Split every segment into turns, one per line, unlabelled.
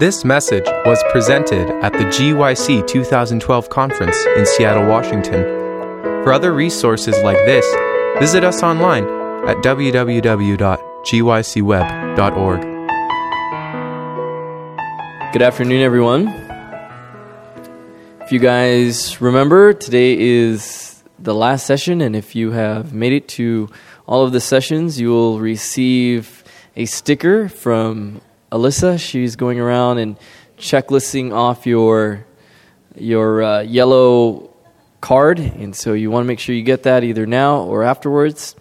This message was presented at the GYC 2012 conference in Seattle, Washington. For other resources like this, visit us online at www.gycweb.org.
Good afternoon, everyone. If you guys remember, today is the last session, and if you have made it to all of the sessions, you will receive a sticker from Alyssa. She's going around and checklisting off your your uh, yellow card, and so you want to make sure you get that either now or afterwards.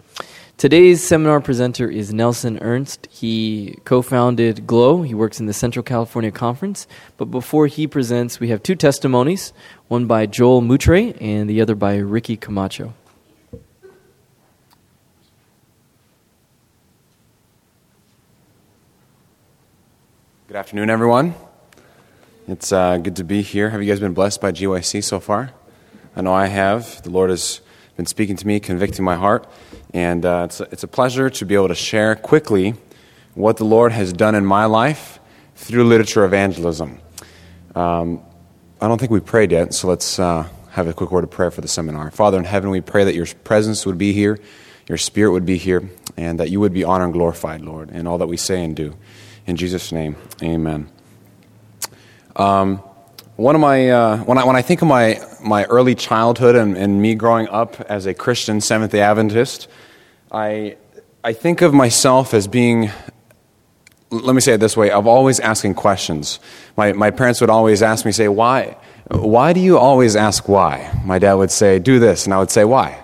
Today's seminar presenter is Nelson Ernst. He co founded GLOW. He works in the Central California Conference. But before he presents, we have two testimonies one by Joel Moutray and the other by Ricky Camacho.
Good afternoon, everyone. It's uh, good to be here. Have you guys been blessed by GYC so far? I know I have. The Lord has been speaking to me, convicting my heart, and uh, it's, a, it's a pleasure to be able to share quickly what the Lord has done in my life through literature evangelism. Um, I don't think we prayed yet, so let's uh, have a quick word of prayer for the seminar. Father in heaven, we pray that your presence would be here, your spirit would be here, and that you would be honored and glorified, Lord, in all that we say and do. In Jesus' name, amen. Um, one of my, uh, when, I, when I think of my, my early childhood and, and me growing up as a Christian Seventh day Adventist, I, I think of myself as being, let me say it this way, of always asking questions. My, my parents would always ask me, say, why? Why do you always ask why? My dad would say, do this, and I would say, why?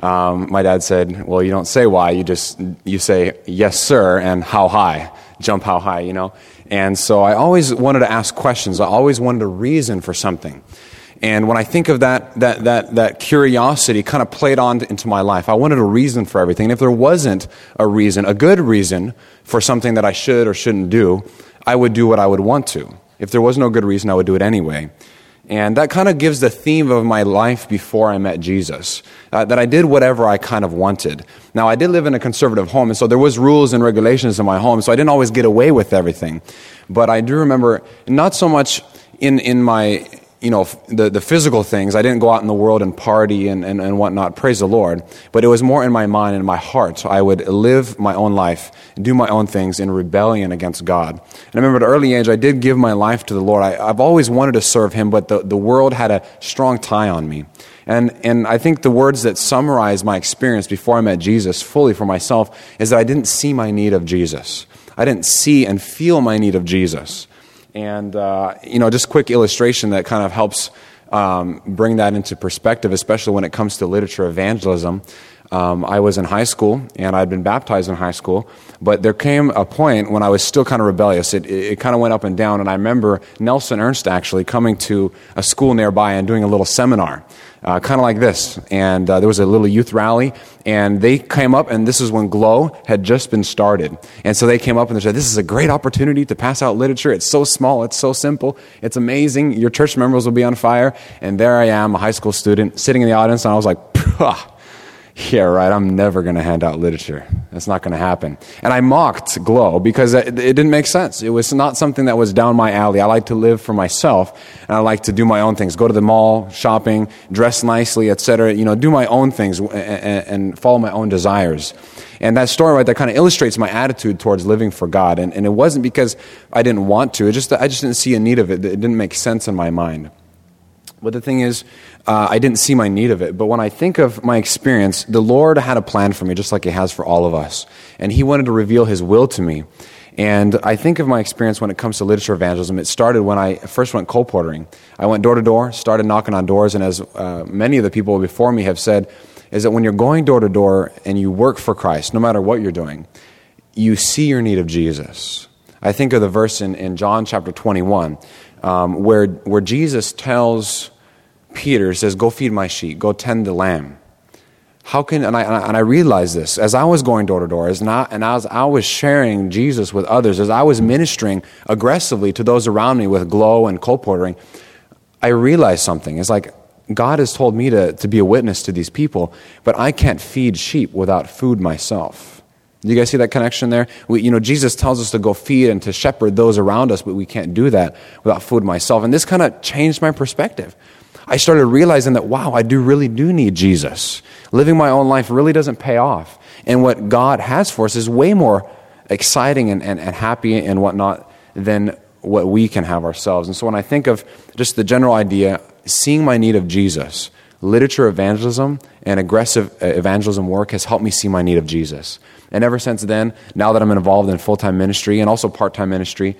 Um, my dad said, well, you don't say why, you just, you say, yes, sir, and how high jump how high, you know? And so I always wanted to ask questions. I always wanted a reason for something. And when I think of that, that, that, that curiosity kind of played on into my life, I wanted a reason for everything. And if there wasn't a reason, a good reason for something that I should or shouldn't do, I would do what I would want to. If there was no good reason, I would do it anyway. And that kind of gives the theme of my life before I met Jesus. Uh, that I did whatever I kind of wanted. Now, I did live in a conservative home, and so there was rules and regulations in my home, so I didn't always get away with everything. But I do remember, not so much in, in my you know, the, the physical things. I didn't go out in the world and party and, and, and whatnot, praise the Lord. But it was more in my mind and my heart. I would live my own life, do my own things in rebellion against God. And I remember at an early age, I did give my life to the Lord. I, I've always wanted to serve Him, but the, the world had a strong tie on me. And, and I think the words that summarize my experience before I met Jesus fully for myself is that I didn't see my need of Jesus. I didn't see and feel my need of Jesus. And, uh, you know, just quick illustration that kind of helps um, bring that into perspective, especially when it comes to literature evangelism. Um, I was in high school and I'd been baptized in high school, but there came a point when I was still kind of rebellious. It, it, it kind of went up and down, and I remember Nelson Ernst actually coming to a school nearby and doing a little seminar uh, kind of like this. And uh, there was a little youth rally, and they came up, and this is when Glow had just been started. And so they came up and they said, This is a great opportunity to pass out literature. It's so small, it's so simple, it's amazing. Your church members will be on fire. And there I am, a high school student, sitting in the audience, and I was like, Pah yeah, right, I'm never going to hand out literature. That's not going to happen. And I mocked Glow because it, didn't make sense. It was not something that was down my alley. I like to live for myself, and I like to do my own things. Go to the mall, shopping, dress nicely, etc. You know, do my own things and, and follow my own desires. And that story right there kind of illustrates my attitude towards living for God. And, and it wasn't because I didn't want to. It just I just didn't see a need of it. It didn't make sense in my mind. But the thing is, uh, I didn't see my need of it. But when I think of my experience, the Lord had a plan for me, just like He has for all of us. And He wanted to reveal His will to me. And I think of my experience when it comes to literature evangelism. It started when I first went colporteuring. I went door to door, started knocking on doors, and as uh, many of the people before me have said, is that when you're going door to door and you work for Christ, no matter what you're doing, you see your need of Jesus. I think of the verse in, in John chapter 21 um, where, where Jesus tells Peter, says, Go feed my sheep, go tend the lamb. How can, and I, and I realized this as I was going door to door, as and as I was sharing Jesus with others, as I was ministering aggressively to those around me with glow and colporteuring, I realized something. It's like God has told me to, to be a witness to these people, but I can't feed sheep without food myself. Do you guys see that connection there? We, you know, Jesus tells us to go feed and to shepherd those around us, but we can't do that without food myself. And this kind of changed my perspective. I started realizing that, wow, I do really do need Jesus. Living my own life really doesn't pay off. And what God has for us is way more exciting and, and, and happy and whatnot than what we can have ourselves. And so when I think of just the general idea, seeing my need of Jesus, literature evangelism and aggressive uh, evangelism work has helped me see my need of Jesus. And ever since then, now that I'm involved in full time ministry and also part time ministry,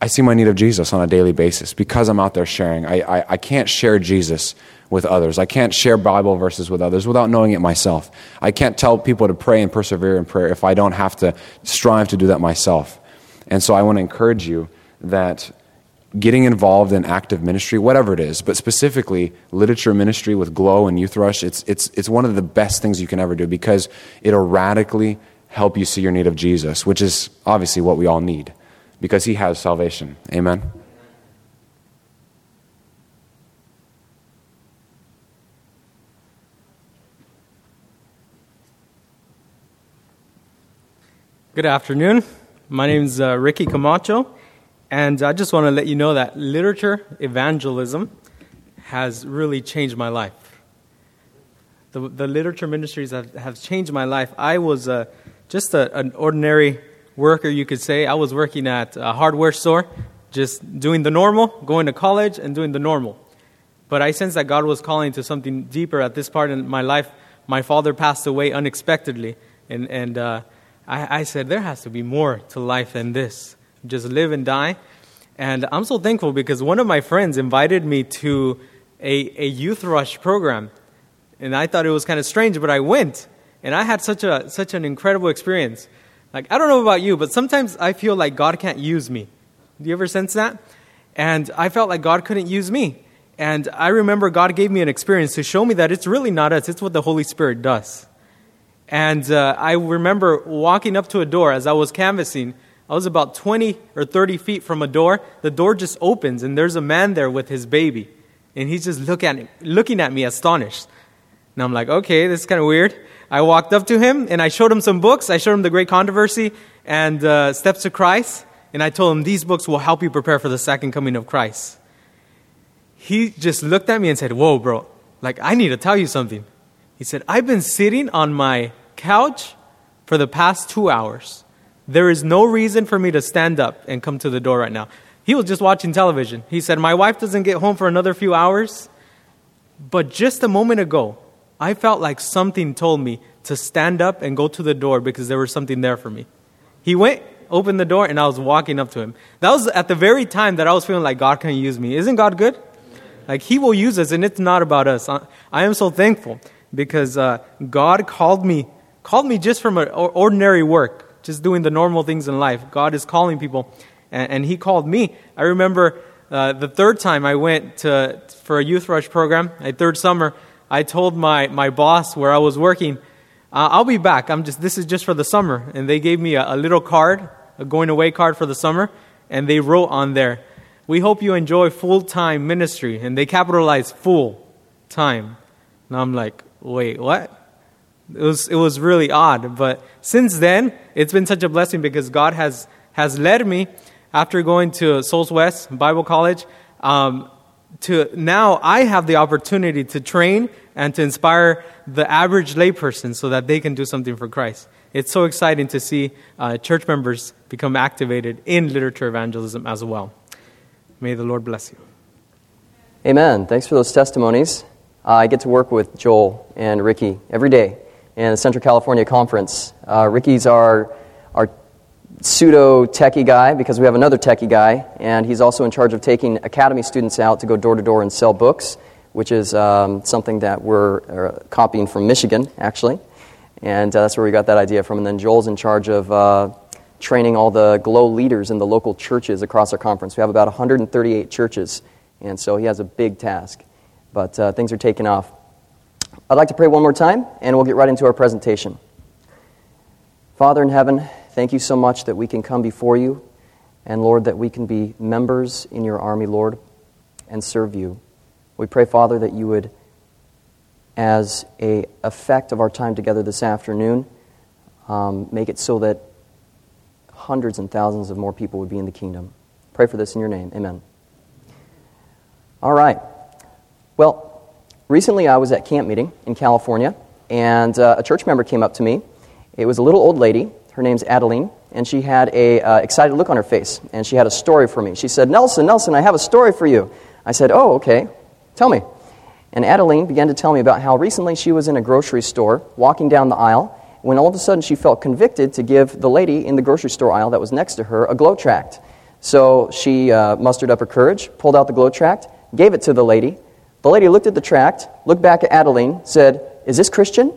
I see my need of Jesus on a daily basis because I'm out there sharing. I, I, I, can't share Jesus with others. I can't share Bible verses with others without knowing it myself. I can't tell people to pray and persevere in prayer if I don't have to strive to do that myself. And so I want to encourage you that getting involved in active ministry, whatever it is, but specifically literature ministry with Glow and Youth Rush, it's, it's, it's one of the best things you can ever do because it'll radically help you see your need of Jesus, which is obviously what we all need because he has salvation. Amen.
Good afternoon. My name is uh, Ricky Camacho. And I just want to let you know that literature evangelism has really changed my life. The, the literature ministries have, have changed my life. I was uh, just a, an ordinary worker, you could say. I was working at a hardware store, just doing the normal, going to college, and doing the normal. But I sensed that God was calling to something deeper at this part in my life. My father passed away unexpectedly, and, and uh, I, I said, There has to be more to life than this just live and die. And I'm so thankful because one of my friends invited me to a, a youth rush program. And I thought it was kind of strange, but I went. And I had such, a, such an incredible experience. Like, I don't know about you, but sometimes I feel like God can't use me. Do you ever sense that? And I felt like God couldn't use me. And I remember God gave me an experience to show me that it's really not us, it's what the Holy Spirit does. And uh, I remember walking up to a door as I was canvassing I was about 20 or 30 feet from a door. The door just opens, and there's a man there with his baby. And he's just look at, looking at me astonished. And I'm like, okay, this is kind of weird. I walked up to him, and I showed him some books. I showed him The Great Controversy and uh, Steps to Christ. And I told him, these books will help you prepare for the second coming of Christ. He just looked at me and said, whoa, bro, like, I need to tell you something. He said, I've been sitting on my couch for the past two hours there is no reason for me to stand up and come to the door right now. He was just watching television. He said, My wife doesn't get home for another few hours. But just a moment ago, I felt like something told me to stand up and go to the door because there was something there for me. He went, opened the door, and I was walking up to him. That was at the very time that I was feeling like God can use me. Isn't God good? Like He will use us, and it's not about us. I am so thankful because uh, God called me, called me just from ordinary work just doing the normal things in life. God is calling people, and, and He called me. I remember uh, the third time I went to, for a youth rush program, a third summer, I told my, my boss where I was working, uh, I'll be back. I'm just, this is just for the summer. And they gave me a, a little card, a going away card for the summer, and they wrote on there, We hope you enjoy full time ministry. And they capitalized full time. And I'm like, wait, what? It was, it was really odd. But since then, it's been such a blessing because God has, has led me after going to Souls West Bible College. Um, to now I have the opportunity to train and to inspire the average layperson so that they can do something for Christ. It's so exciting to see uh, church members become activated in literature evangelism as well. May the Lord bless you.
Amen. Thanks for those testimonies. Uh, I get to work with Joel and Ricky every day in the Central California Conference. Uh, Ricky's our, our pseudo techie guy because we have another techie guy, and he's also in charge of taking academy students out to go door to door and sell books, which is um, something that we're uh, copying from Michigan, actually. And uh, that's where we got that idea from. And then Joel's in charge of uh, training all the GLOW leaders in the local churches across our conference. We have about 138 churches, and so he has a big task. But uh, things are taking off. I'd like to pray one more time, and we'll get right into our presentation. Father in heaven, thank you so much that we can come before you, and Lord, that we can be members in your army, Lord, and serve you. We pray, Father, that you would, as a effect of our time together this afternoon, um, make it so that hundreds and thousands of more people would be in the kingdom. Pray for this in your name. Amen. All right. Well, recently I was at camp meeting in California, and uh, a church member came up to me. It was a little old lady. Her name's Adeline, and she had a uh, excited look on her face, and she had a story for me. She said, "Nelson, Nelson, I have a story for you." I said, "Oh, okay. Tell me." And Adeline began to tell me about how recently she was in a grocery store, walking down the aisle, when all of a sudden she felt convicted to give the lady in the grocery store aisle that was next to her a glow tract. So she uh, mustered up her courage, pulled out the glow tract, gave it to the lady. The lady looked at the tract, looked back at Adeline, said, Is this Christian?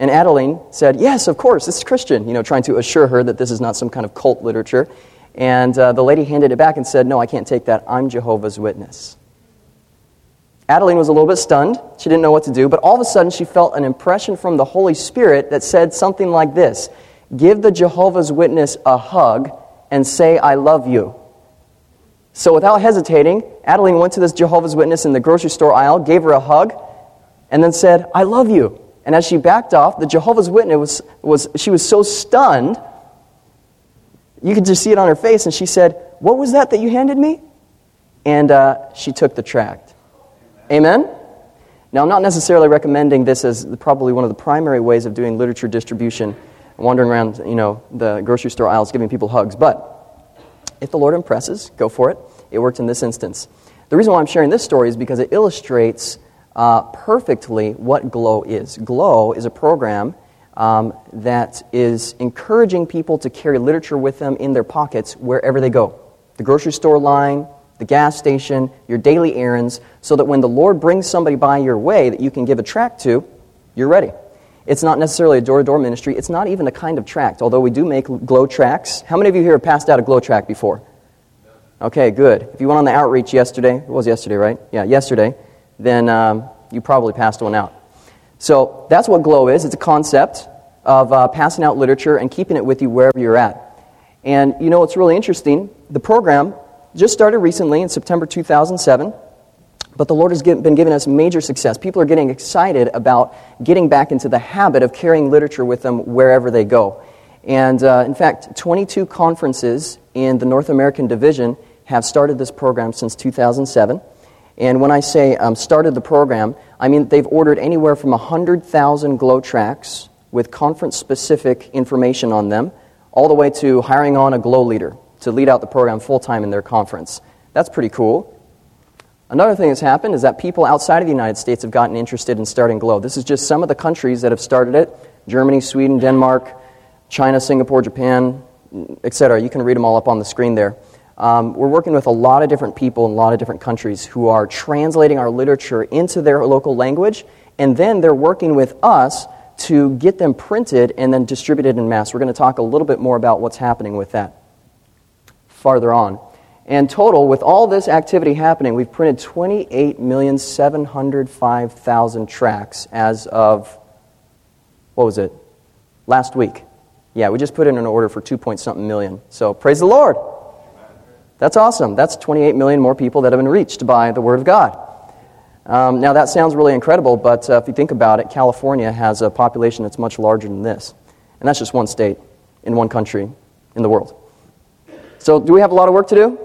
And Adeline said, Yes, of course, this is Christian, you know, trying to assure her that this is not some kind of cult literature. And uh, the lady handed it back and said, No, I can't take that. I'm Jehovah's Witness. Adeline was a little bit stunned. She didn't know what to do, but all of a sudden she felt an impression from the Holy Spirit that said something like this Give the Jehovah's Witness a hug and say, I love you. So without hesitating, Adeline went to this Jehovah's Witness in the grocery store aisle, gave her a hug, and then said, I love you. And as she backed off, the Jehovah's Witness was, was she was so stunned, you could just see it on her face, and she said, What was that that you handed me? And uh, she took the tract. Amen? Now, I'm not necessarily recommending this as probably one of the primary ways of doing literature distribution, wandering around, you know, the grocery store aisles giving people hugs. But if the Lord impresses, go for it. It worked in this instance. The reason why I'm sharing this story is because it illustrates uh, perfectly what GLOW is. GLOW is a program um, that is encouraging people to carry literature with them in their pockets wherever they go the grocery store line, the gas station, your daily errands, so that when the Lord brings somebody by your way that you can give a tract to, you're ready. It's not necessarily a door to door ministry. It's not even a kind of tract, although we do make glow tracts. How many of you here have passed out a glow tract before? Okay, good. If you went on the outreach yesterday, it was yesterday, right? Yeah, yesterday, then um, you probably passed one out. So that's what glow is. It's a concept of uh, passing out literature and keeping it with you wherever you're at. And you know, it's really interesting. The program just started recently in September 2007. But the Lord has been giving us major success. People are getting excited about getting back into the habit of carrying literature with them wherever they go. And uh, in fact, 22 conferences in the North American division have started this program since 2007. And when I say um, started the program, I mean they've ordered anywhere from 100,000 glow tracks with conference specific information on them, all the way to hiring on a glow leader to lead out the program full time in their conference. That's pretty cool. Another thing that's happened is that people outside of the United States have gotten interested in starting Glow. This is just some of the countries that have started it Germany, Sweden, Denmark, China, Singapore, Japan, etc. You can read them all up on the screen there. Um, we're working with a lot of different people in a lot of different countries who are translating our literature into their local language, and then they're working with us to get them printed and then distributed in mass. We're going to talk a little bit more about what's happening with that farther on. And total, with all this activity happening, we've printed 28,705,000 tracks as of, what was it? Last week. Yeah, we just put in an order for 2 point something million. So praise the Lord. That's awesome. That's 28 million more people that have been reached by the Word of God. Um, now, that sounds really incredible, but uh, if you think about it, California has a population that's much larger than this. And that's just one state in one country in the world. So, do we have a lot of work to do?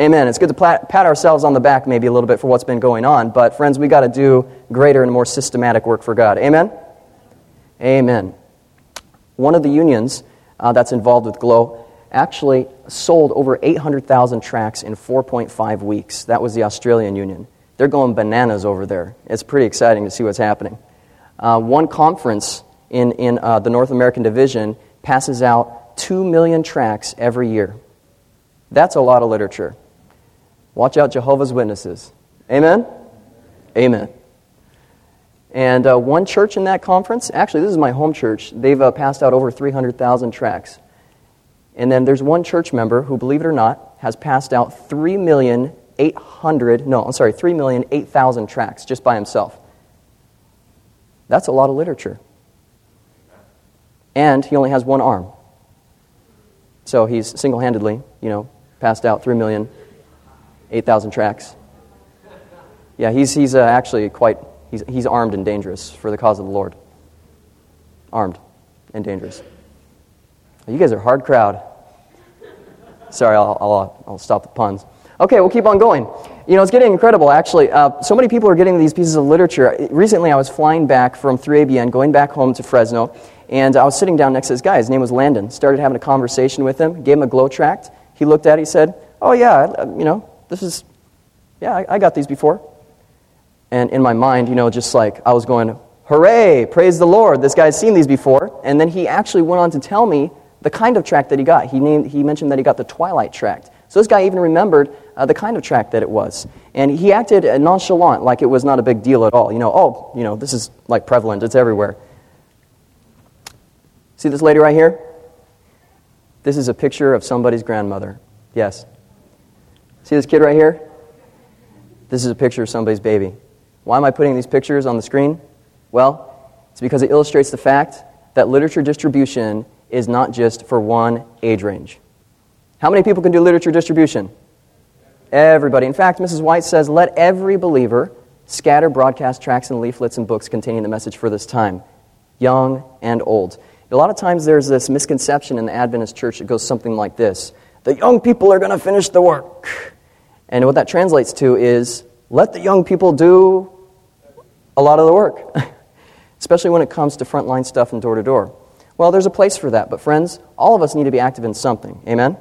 Amen. It's good to pat ourselves on the back maybe a little bit for what's been going on, but friends, we got to do greater and more systematic work for God. Amen? Amen. One of the unions uh, that's involved with GLOW actually sold over 800,000 tracks in 4.5 weeks. That was the Australian Union. They're going bananas over there. It's pretty exciting to see what's happening. Uh, one conference in, in uh, the North American division passes out 2 million tracks every year. That's a lot of literature. Watch out, Jehovah's Witnesses. Amen? Amen. And uh, one church in that conference, actually, this is my home church, they've uh, passed out over 300,000 tracts. And then there's one church member who, believe it or not, has passed out 3,800, no, I'm sorry, 3,008,000 tracts just by himself. That's a lot of literature. And he only has one arm. So he's single handedly, you know, passed out 3 million 8,000 tracks. Yeah, he's, he's uh, actually quite, he's, he's armed and dangerous for the cause of the Lord. Armed and dangerous. You guys are a hard crowd. Sorry, I'll, I'll, I'll stop the puns. Okay, we'll keep on going. You know, it's getting incredible, actually. Uh, so many people are getting these pieces of literature. Recently, I was flying back from 3ABN, going back home to Fresno, and I was sitting down next to this guy. His name was Landon. Started having a conversation with him, gave him a glow tract. He looked at it, he said, Oh, yeah, you know, this is, yeah, I, I got these before. And in my mind, you know, just like I was going, Hooray, praise the Lord, this guy's seen these before. And then he actually went on to tell me the kind of tract that he got. He, named, he mentioned that he got the Twilight tract. So this guy even remembered uh, the kind of tract that it was. And he acted nonchalant, like it was not a big deal at all. You know, oh, you know, this is like prevalent, it's everywhere. See this lady right here? This is a picture of somebody's grandmother. Yes. See this kid right here? This is a picture of somebody's baby. Why am I putting these pictures on the screen? Well, it's because it illustrates the fact that literature distribution is not just for one age range. How many people can do literature distribution? Everybody. In fact, Mrs. White says, let every believer scatter broadcast tracts and leaflets and books containing the message for this time, young and old. A lot of times there's this misconception in the Adventist church that goes something like this The young people are going to finish the work. And what that translates to is let the young people do a lot of the work, especially when it comes to frontline stuff and door to door. Well, there's a place for that, but friends, all of us need to be active in something. Amen?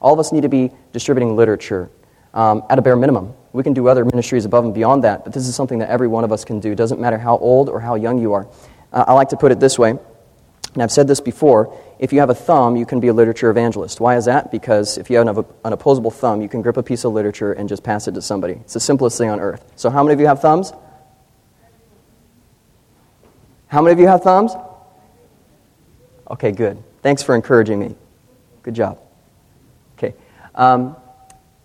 All of us need to be distributing literature um, at a bare minimum. We can do other ministries above and beyond that, but this is something that every one of us can do. It doesn't matter how old or how young you are. Uh, I like to put it this way, and I've said this before if you have a thumb, you can be a literature evangelist. Why is that? Because if you have an, an opposable thumb, you can grip a piece of literature and just pass it to somebody. It's the simplest thing on earth. So, how many of you have thumbs? How many of you have thumbs? Okay, good. Thanks for encouraging me. Good job. Okay. Um,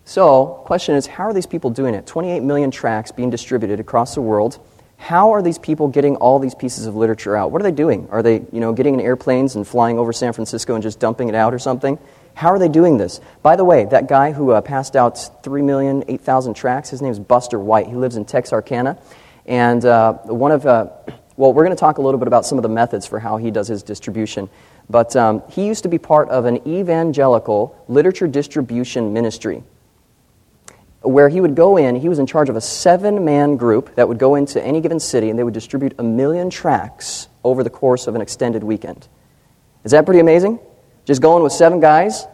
so, question is, how are these people doing it? 28 million tracts being distributed across the world. How are these people getting all these pieces of literature out? What are they doing? Are they, you know, getting in airplanes and flying over San Francisco and just dumping it out or something? How are they doing this? By the way, that guy who uh, passed out 3 million, 8,000 tracts, his name is Buster White. He lives in Texarkana. And uh, one of, uh, well, we're going to talk a little bit about some of the methods for how he does his distribution. But um, he used to be part of an evangelical literature distribution ministry where he would go in, he was in charge of a seven man group that would go into any given city and they would distribute a million tracts over the course of an extended weekend. Is that pretty amazing? Just going with seven guys,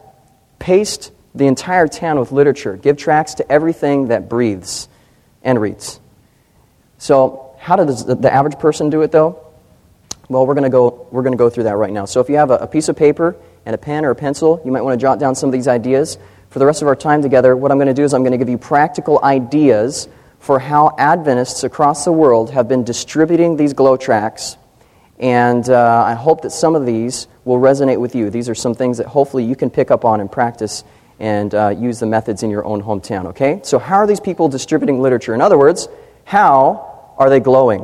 paste the entire town with literature, give tracts to everything that breathes and reads. So, how does the average person do it though? Well, we're going to go we're going to go through that right now. So if you have a, a piece of paper and a pen or a pencil, you might want to jot down some of these ideas. For the rest of our time together, what I'm going to do is I'm going to give you practical ideas for how Adventists across the world have been distributing these glow tracks. And uh, I hope that some of these will resonate with you. These are some things that hopefully you can pick up on and practice and uh, use the methods in your own hometown, okay? So, how are these people distributing literature? In other words, how are they glowing?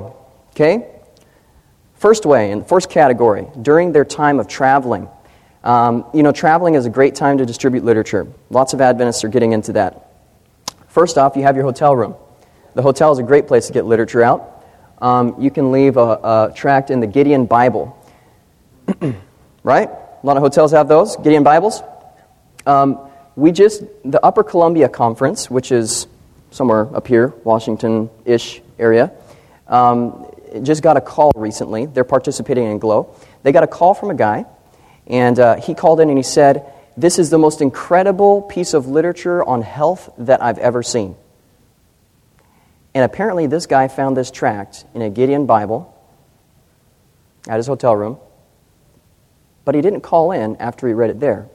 Okay? First way, and first category, during their time of traveling. Um, you know, traveling is a great time to distribute literature. Lots of Adventists are getting into that. First off, you have your hotel room. The hotel is a great place to get literature out. Um, you can leave a, a tract in the Gideon Bible. right? A lot of hotels have those, Gideon Bibles. Um, we just, the Upper Columbia Conference, which is somewhere up here, Washington ish area, um, just got a call recently. They're participating in Glow. They got a call from a guy, and uh, he called in and he said, This is the most incredible piece of literature on health that I've ever seen. And apparently, this guy found this tract in a Gideon Bible at his hotel room, but he didn't call in after he read it there.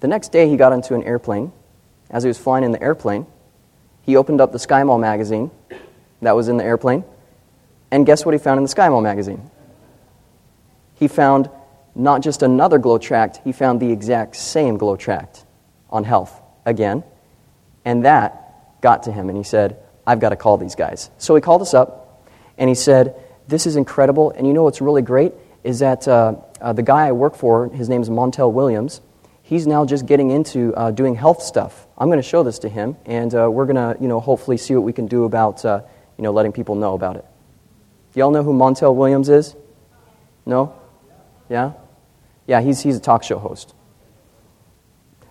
The next day, he got into an airplane. As he was flying in the airplane, he opened up the SkyMall magazine that was in the airplane and guess what he found in the SkyMall magazine? He found not just another glow tract, he found the exact same glow tract on health again. And that got to him, and he said, I've got to call these guys. So he called us up, and he said, This is incredible. And you know what's really great is that uh, uh, the guy I work for, his name is Montel Williams, he's now just getting into uh, doing health stuff. I'm going to show this to him, and uh, we're going to, you know, hopefully see what we can do about, uh, you know, letting people know about it. Do y'all know who Montel Williams is? No? Yeah? Yeah, he's, he's a talk show host.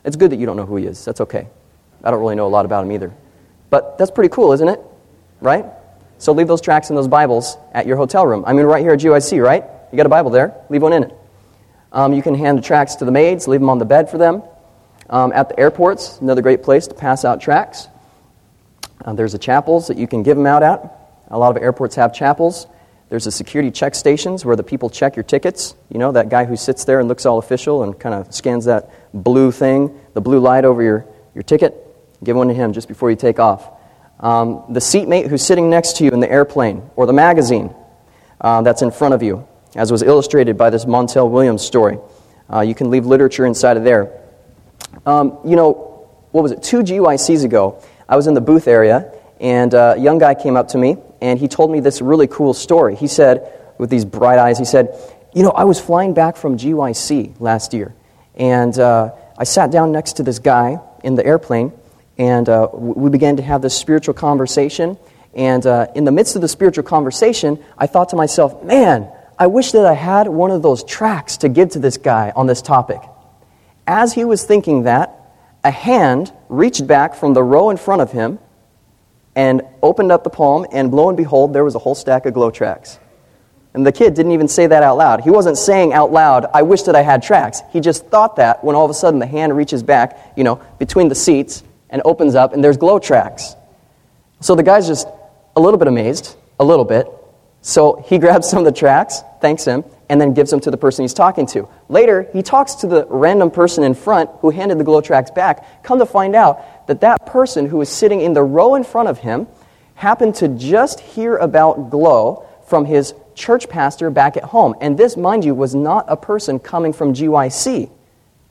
It's good that you don't know who he is. That's okay. I don't really know a lot about him either. But that's pretty cool, isn't it? Right? So leave those tracts and those Bibles at your hotel room. I mean, right here at GYC, right? You got a Bible there. Leave one in it. Um, you can hand the tracts to the maids, leave them on the bed for them. Um, at the airports, another great place to pass out tracts. Uh, there's the chapels that you can give them out at. A lot of airports have chapels. There's the security check stations where the people check your tickets. You know, that guy who sits there and looks all official and kind of scans that blue thing, the blue light over your, your ticket. Give one to him just before you take off. Um, the seatmate who's sitting next to you in the airplane or the magazine uh, that's in front of you, as was illustrated by this Montel Williams story. Uh, you can leave literature inside of there. Um, you know, what was it, two GYCs ago, I was in the booth area, and a young guy came up to me, and he told me this really cool story. He said, with these bright eyes, he said, You know, I was flying back from GYC last year, and uh, I sat down next to this guy in the airplane, and uh, we began to have this spiritual conversation. And uh, in the midst of the spiritual conversation, I thought to myself, man, I wish that I had one of those tracks to give to this guy on this topic. As he was thinking that, a hand reached back from the row in front of him and opened up the palm, and lo and behold, there was a whole stack of glow tracks. And the kid didn't even say that out loud. He wasn't saying out loud, I wish that I had tracks. He just thought that when all of a sudden the hand reaches back, you know, between the seats and opens up, and there's glow tracks. So the guy's just a little bit amazed, a little bit. So he grabs some of the tracks, thanks him, and then gives them to the person he's talking to. Later, he talks to the random person in front who handed the glow tracks back. Come to find out that that person who was sitting in the row in front of him happened to just hear about glow from his church pastor back at home. And this, mind you, was not a person coming from GYC.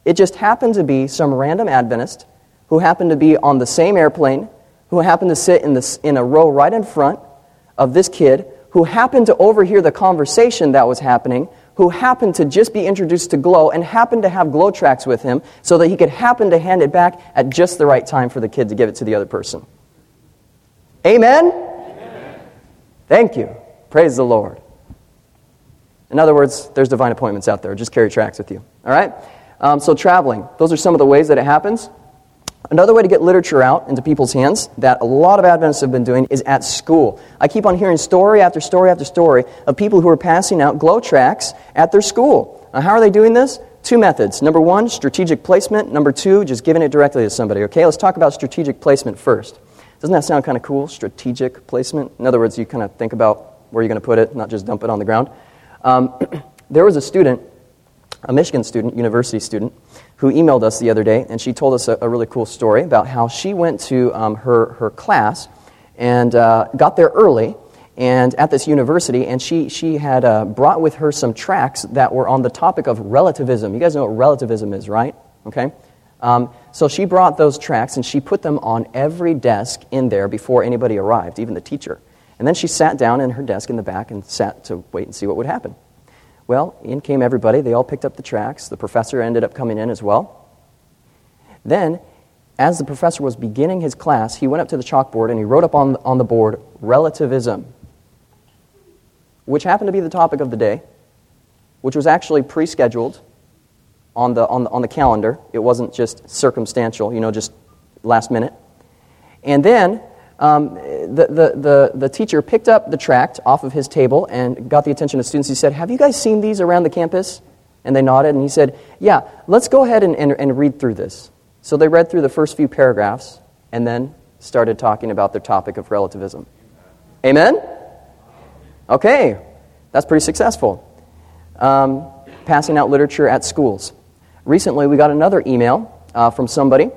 It just happened to be some random Adventist who happened to be on the same airplane, who happened to sit in, this, in a row right in front of this kid, who happened to overhear the conversation that was happening, who happened to just be introduced to Glow and happened to have Glow tracks with him so that he could happen to hand it back at just the right time for the kid to give it to the other person. Amen? Amen. Thank you. Praise the Lord. In other words, there's divine appointments out there. Just carry tracks with you. All right? Um, so, traveling. Those are some of the ways that it happens. Another way to get literature out into people's hands that a lot of Adventists have been doing is at school. I keep on hearing story after story after story of people who are passing out glow tracts at their school. Now, how are they doing this? Two methods. Number one, strategic placement. Number two, just giving it directly to somebody. Okay, let's talk about strategic placement first. Doesn't that sound kind of cool? Strategic placement? In other words, you kind of think about where you're going to put it, not just dump it on the ground. Um, there was a student, a Michigan student, university student, who emailed us the other day, and she told us a, a really cool story about how she went to um, her, her class and uh, got there early and at this university, and she, she had uh, brought with her some tracts that were on the topic of relativism. You guys know what relativism is, right? Okay? Um, so she brought those tracts and she put them on every desk in there before anybody arrived, even the teacher. And then she sat down in her desk in the back and sat to wait and see what would happen. Well, in came everybody. They all picked up the tracks. The professor ended up coming in as well. Then, as the professor was beginning his class, he went up to the chalkboard and he wrote up on, on the board relativism, which happened to be the topic of the day, which was actually pre scheduled on the, on, the, on the calendar. It wasn't just circumstantial, you know, just last minute. And then um, the, the, the, the teacher picked up the tract off of his table and got the attention of students. He said, Have you guys seen these around the campus? And they nodded, and he said, Yeah, let's go ahead and, and, and read through this. So they read through the first few paragraphs and then started talking about their topic of relativism. Amen? Okay, that's pretty successful. Um, passing out literature at schools. Recently, we got another email uh, from somebody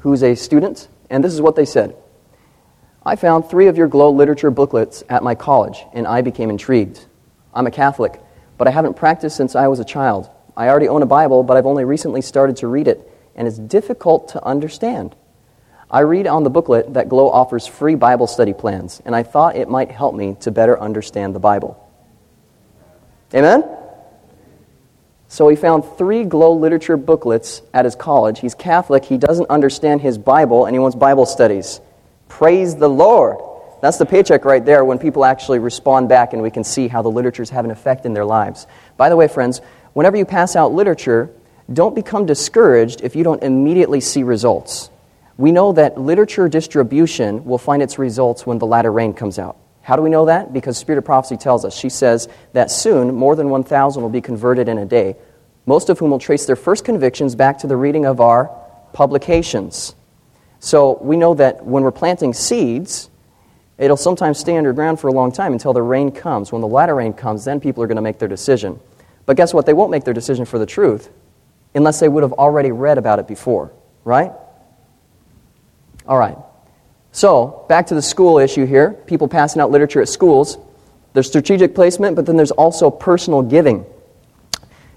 who's a student, and this is what they said. I found three of your Glow literature booklets at my college, and I became intrigued. I'm a Catholic, but I haven't practiced since I was a child. I already own a Bible, but I've only recently started to read it, and it's difficult to understand. I read on the booklet that Glow offers free Bible study plans, and I thought it might help me to better understand the Bible. Amen? So he found three Glow literature booklets at his college. He's Catholic, he doesn't understand his Bible, and he wants Bible studies. Praise the Lord. That's the paycheck right there when people actually respond back and we can see how the literature's have an effect in their lives. By the way, friends, whenever you pass out literature, don't become discouraged if you don't immediately see results. We know that literature distribution will find its results when the latter rain comes out. How do we know that? Because Spirit of Prophecy tells us. She says that soon more than 1,000 will be converted in a day, most of whom will trace their first convictions back to the reading of our publications. So we know that when we're planting seeds, it'll sometimes stay underground for a long time until the rain comes. When the latter rain comes, then people are going to make their decision. But guess what? They won't make their decision for the truth unless they would have already read about it before, right? All right. So, back to the school issue here people passing out literature at schools. There's strategic placement, but then there's also personal giving.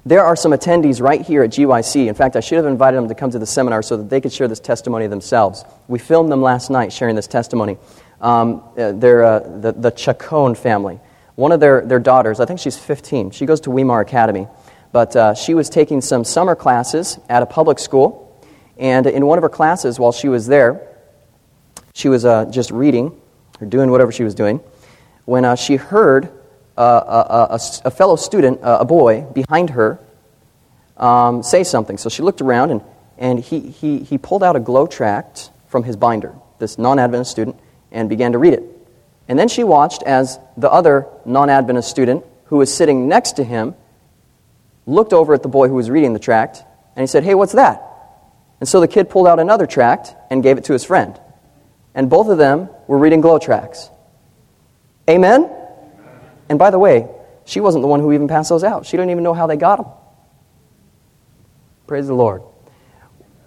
There are some attendees right here at GYC. In fact, I should have invited them to come to the seminar so that they could share this testimony themselves. We filmed them last night sharing this testimony. Um, uh, they're uh, the, the Chacon family. One of their, their daughters, I think she's 15, she goes to Weimar Academy. But uh, she was taking some summer classes at a public school. And in one of her classes, while she was there, she was uh, just reading or doing whatever she was doing when uh, she heard a, a, a, fellow student, a boy, behind her um, say something. So she looked around and, and he, he, he pulled out a glow tract from his binder, this non Adventist student, and began to read it. And then she watched as the other non Adventist student, who was sitting next to him, looked over at the boy who was reading the tract, and he said, Hey, what's that? And so the kid pulled out another tract and gave it to his friend and both of them were reading glow tracts. Amen? And by the way, she wasn't the one who even passed those out. She didn't even know how they got them. Praise the Lord.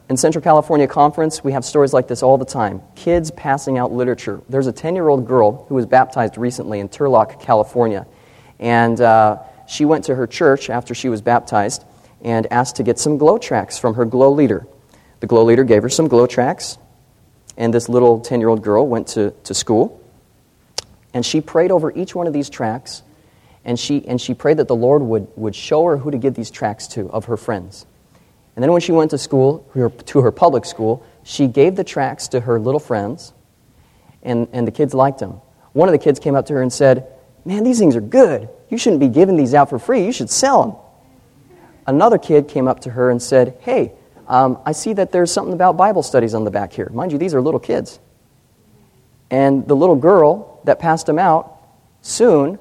In Central California Conference, we have stories like this all the time. Kids passing out literature. There's a 10 year old girl who was baptized recently in Turlock, California. And uh, she went to her church after she was baptized and asked to get some glow tracks from her glow leader. The glow leader gave her some glow tracks, and this little 10 year old girl went to, to school. And she prayed over each one of these tracts. And she, and she prayed that the Lord would, would show her who to give these tracts to of her friends. And then when she went to school, her, to her public school, she gave the tracts to her little friends. And, and the kids liked them. One of the kids came up to her and said, Man, these things are good. You shouldn't be giving these out for free. You should sell them. Another kid came up to her and said, Hey, um, I see that there's something about Bible studies on the back here. Mind you, these are little kids. And the little girl that passed him out soon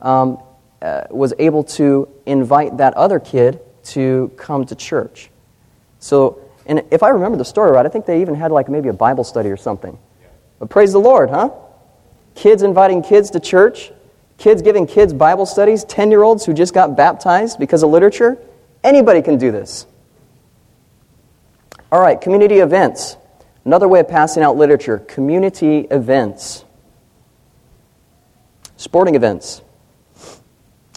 um, uh, was able to invite that other kid to come to church. So, and if I remember the story right, I think they even had like maybe a Bible study or something. But praise the Lord, huh? Kids inviting kids to church, kids giving kids Bible studies, 10 year olds who just got baptized because of literature. Anybody can do this. All right, community events. Another way of passing out literature community events. Sporting events.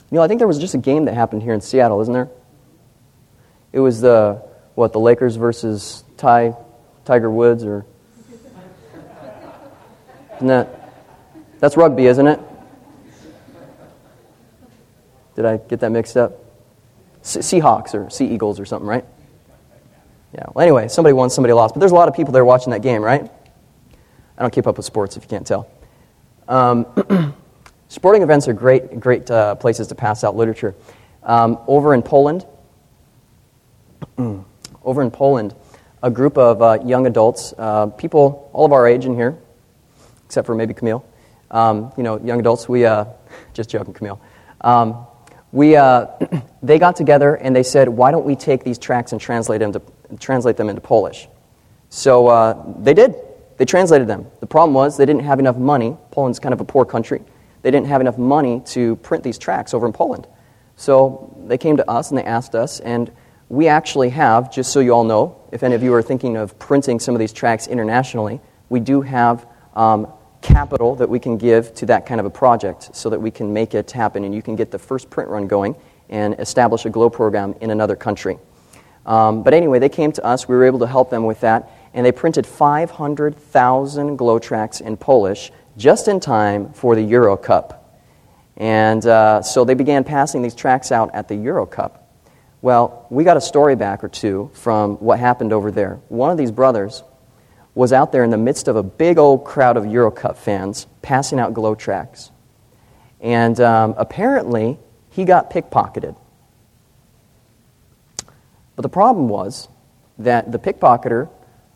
You know, I think there was just a game that happened here in Seattle, isn't there? It was the, what, the Lakers versus Ty, Tiger Woods, or. Isn't that. That's rugby, isn't it? Did I get that mixed up? Seahawks or Sea Eagles or something, right? Yeah. Well, anyway, somebody won, somebody lost. But there's a lot of people there watching that game, right? I don't keep up with sports if you can't tell. Um, sporting events are great, great uh, places to pass out literature. Um, over in Poland, over in Poland, a group of uh, young adults, uh, people all of our age in here, except for maybe Camille. Um, you know, young adults. We uh, just joking, Camille. Um, we uh, they got together and they said, "Why don't we take these tracks and translate them to translate them into Polish. So uh, they did. They translated them. The problem was they didn't have enough money. Poland's kind of a poor country. They didn't have enough money to print these tracts over in Poland. So they came to us and they asked us, and we actually have, just so you all know, if any of you are thinking of printing some of these tracts internationally, we do have um, capital that we can give to that kind of a project so that we can make it happen and you can get the first print run going and establish a GLOW program in another country. Um, but anyway, they came to us. We were able to help them with that. And they printed 500,000 glow tracks in Polish just in time for the Euro Cup. And uh, so they began passing these tracks out at the Euro Cup. Well, we got a story back or two from what happened over there. One of these brothers was out there in the midst of a big old crowd of Euro Cup fans passing out glow tracks. And um, apparently, he got pickpocketed. But the problem was that the pickpocketer,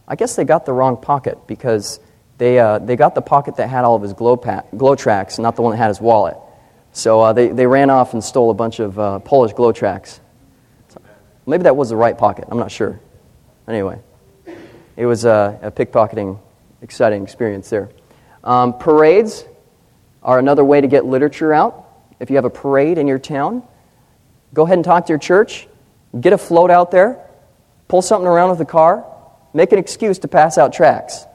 I guess they got the wrong pocket because they, uh, they got the pocket that had all of his glow, pa- glow tracks, not the one that had his wallet. So uh, they, they ran off and stole a bunch of uh, Polish glow tracks. So maybe that was the right pocket. I'm not sure. Anyway, it was uh, a pickpocketing, exciting experience there. Um, parades are another way to get literature out. If you have a parade in your town, go ahead and talk to your church, get a float out there, pull something around with the car, make an excuse to pass out tracts.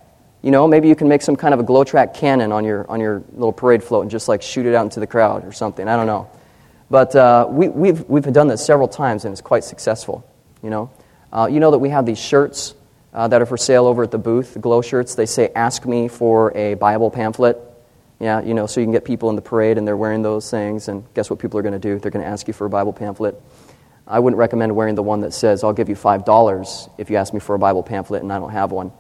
You know, maybe you can make some kind of a glow track cannon on your, on your little parade float and just like shoot it out into the crowd or something. I don't know. But uh, we, we've, we've done this several times and it's quite successful. You know, uh, you know that we have these shirts uh, that are for sale over at the booth, the glow shirts. They say, Ask me for a Bible pamphlet. Yeah, you know, so you can get people in the parade and they're wearing those things, and guess what people are going to do? They're going to ask you for a Bible pamphlet. I wouldn't recommend wearing the one that says, I'll give you $5 if you ask me for a Bible pamphlet and I don't have one.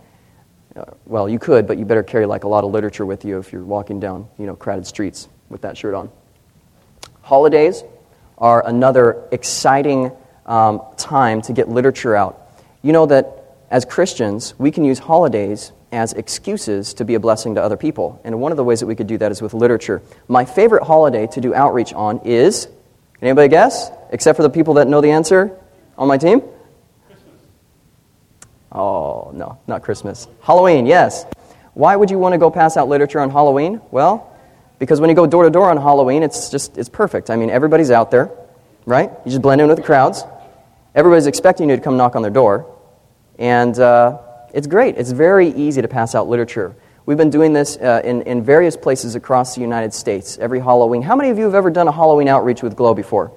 Uh, well, you could, but you better carry like a lot of literature with you if you're walking down, you know, crowded streets with that shirt on. Holidays are another exciting um, time to get literature out. You know that as Christians, we can use holidays as excuses to be a blessing to other people. And one of the ways that we could do that is with literature. My favorite holiday to do outreach on is anybody guess? Except for the people that know the answer on my team? Oh, no, not Christmas. Halloween, yes. Why would you want to go pass out literature on Halloween? Well, because when you go door to door on Halloween, it's just it's perfect. I mean, everybody's out there, right? You just blend in with the crowds. Everybody's expecting you to come knock on their door. And uh, it's great. It's very easy to pass out literature. We've been doing this uh, in, in various places across the United States every Halloween. How many of you have ever done a Halloween outreach with Glow before?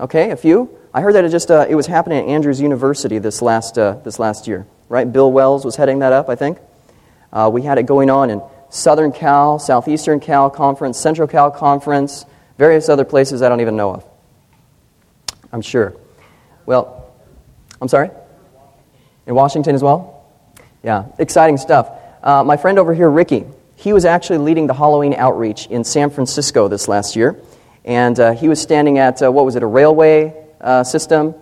Okay, a few? I heard that it just uh, it was happening at Andrews University this last uh, this last year, right? Bill Wells was heading that up, I think. Uh, we had it going on in Southern Cal, Southeastern Cal Conference, Central Cal Conference, various other places I don't even know of. I'm sure. Well, I'm sorry. In Washington as well. Yeah, exciting stuff. Uh, my friend over here, Ricky, he was actually leading the Halloween outreach in San Francisco this last year, and uh, he was standing at uh, what was it, a railway uh, system,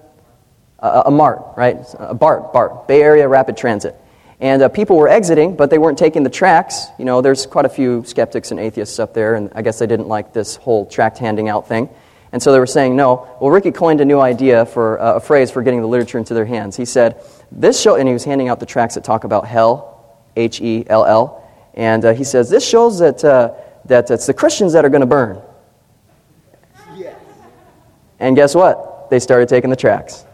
a MART, right? A BART, BART, Bay Area Rapid Transit. And uh, people were exiting, but they weren't taking the tracks. You know, there's quite a few skeptics and atheists up there, and I guess they didn't like this whole tract handing out thing. And so they were saying no. Well, Ricky coined a new idea for uh, a phrase for getting the literature into their hands. He said, This show, and he was handing out the tracts that talk about hell, H E L L. And uh, he says, This shows that, uh, that it's the Christians that are going to burn. Yes. And guess what? they started taking the tracks.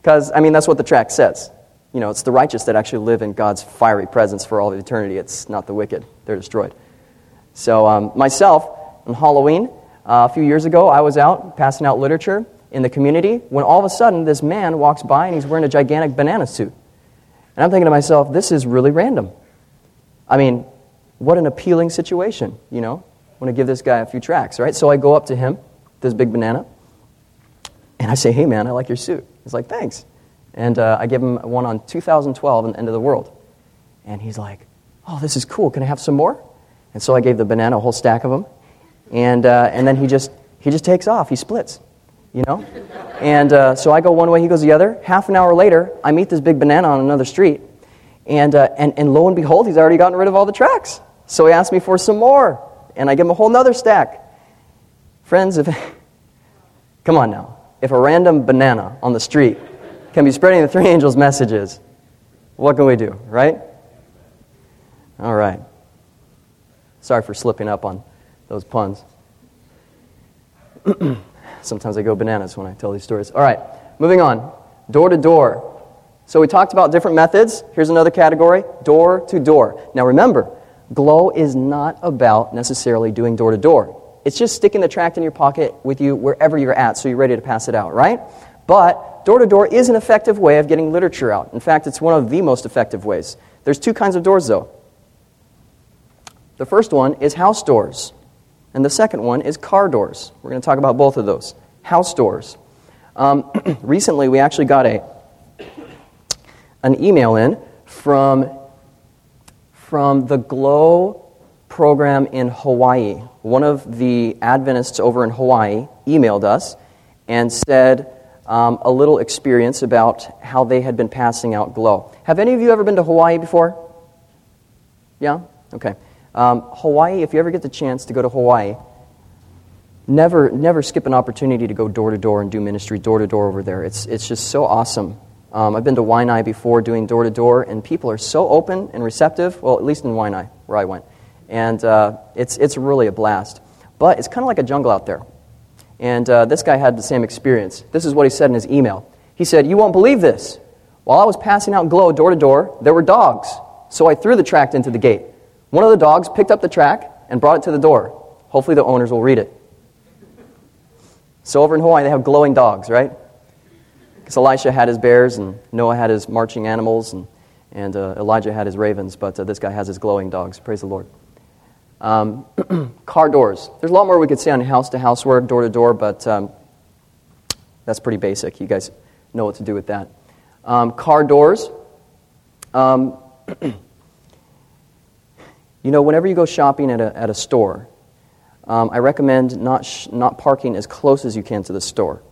Because, I mean, that's what the tract says. You know, it's the righteous that actually live in God's fiery presence for all of eternity. It's not the wicked, they're destroyed. So, um, myself, on Halloween, uh, a few years ago, I was out passing out literature in the community when all of a sudden this man walks by and he's wearing a gigantic banana suit. And I'm thinking to myself, this is really random. I mean, what an appealing situation, you know? I want to give this guy a few tracks, right? So I go up to him, this big banana, and I say, hey, man, I like your suit. He's like, thanks. And uh, I give him one on 2012 and the end of the world. And he's like, oh, this is cool. Can I have some more? And so I gave the banana a whole stack of them. And, uh, and then he just, he just takes off. He splits, you know? And uh, so I go one way, he goes the other. Half an hour later, I meet this big banana on another street. And, uh, and, and lo and behold, he's already gotten rid of all the tracks. So he asked me for some more. And I give him a whole nother stack. Friends, if, come on now if a random banana on the street can be spreading the three angels' messages, what can we do, right? All right. Sorry for slipping up on those puns. Sometimes I go bananas when I tell these stories. All right, moving on. Door to door. So we talked about different methods. Here's another category door to door. Now remember, Glow is not about necessarily doing door to door. It's just sticking the tract in your pocket with you wherever you're at so you're ready to pass it out, right? But door to door is an effective way of getting literature out. In fact, it's one of the most effective ways. There's two kinds of doors, though. The first one is house doors, and the second one is car doors. We're going to talk about both of those. House doors. Um, recently, we actually got a, an email in from, from the Glow program in Hawaii. One of the Adventists over in Hawaii emailed us and said, um, a little experience about how they had been passing out glow. Have any of you ever been to Hawaii before? Yeah? Okay. Um, Hawaii, if you ever get the chance to go to Hawaii, never, never skip an opportunity to go door to door and do ministry door to door over there. It's, it's just so awesome. Um, I've been to Waianae before doing door to door, and people are so open and receptive. Well, at least in Waianae, where I went. And uh, it's, it's really a blast. But it's kind of like a jungle out there. And uh, this guy had the same experience. This is what he said in his email. He said, You won't believe this. While I was passing out glow door to door, there were dogs. So I threw the tract into the gate. One of the dogs picked up the track and brought it to the door. Hopefully, the owners will read it. So, over in Hawaii, they have glowing dogs, right? Because Elisha had his bears, and Noah had his marching animals, and, and uh, Elijah had his ravens, but uh, this guy has his glowing dogs. Praise the Lord. Um, car doors. There's a lot more we could say on house to house work, door to door, but um, that's pretty basic. You guys know what to do with that. Um, car doors. You know, whenever you go shopping at a, at a store, um, I recommend not, sh- not parking as close as you can to the store.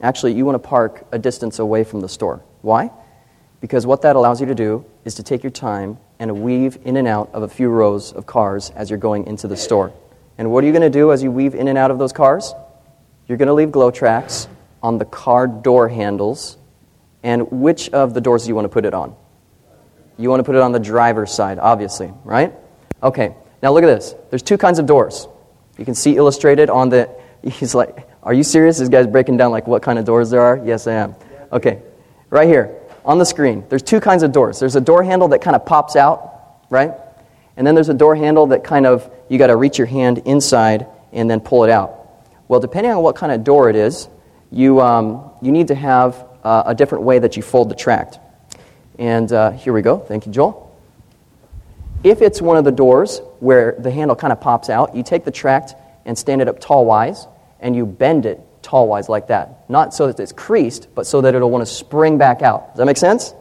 Actually, you want to park a distance away from the store. Why? Because what that allows you to do is to take your time and weave in and out of a few rows of cars as you're going into the store. And what are you going to do as you weave in and out of those cars? You're going to leave glow tracks on the car door handles. And which of the doors do you want to put it on? You want to put it on the driver's side, obviously, right? Okay, now look at this. There's two kinds of doors. You can see illustrated on the. He's like, Are you serious? This guy's breaking down like what kind of doors there are? Yes, I am. Okay, right here on the screen, there's two kinds of doors. There's a door handle that kind of pops out, right? And then there's a door handle that kind of, you got to reach your hand inside and then pull it out. Well, depending on what kind of door it is, you, um, you need to have uh, a different way that you fold the tract. And uh, here we go. Thank you, Joel. If it's one of the doors where the handle kind of pops out, you take the tract and stand it up tall wise, and you bend it tall wise like that. Not so that it's creased, but so that it'll want to spring back out. Does that make sense?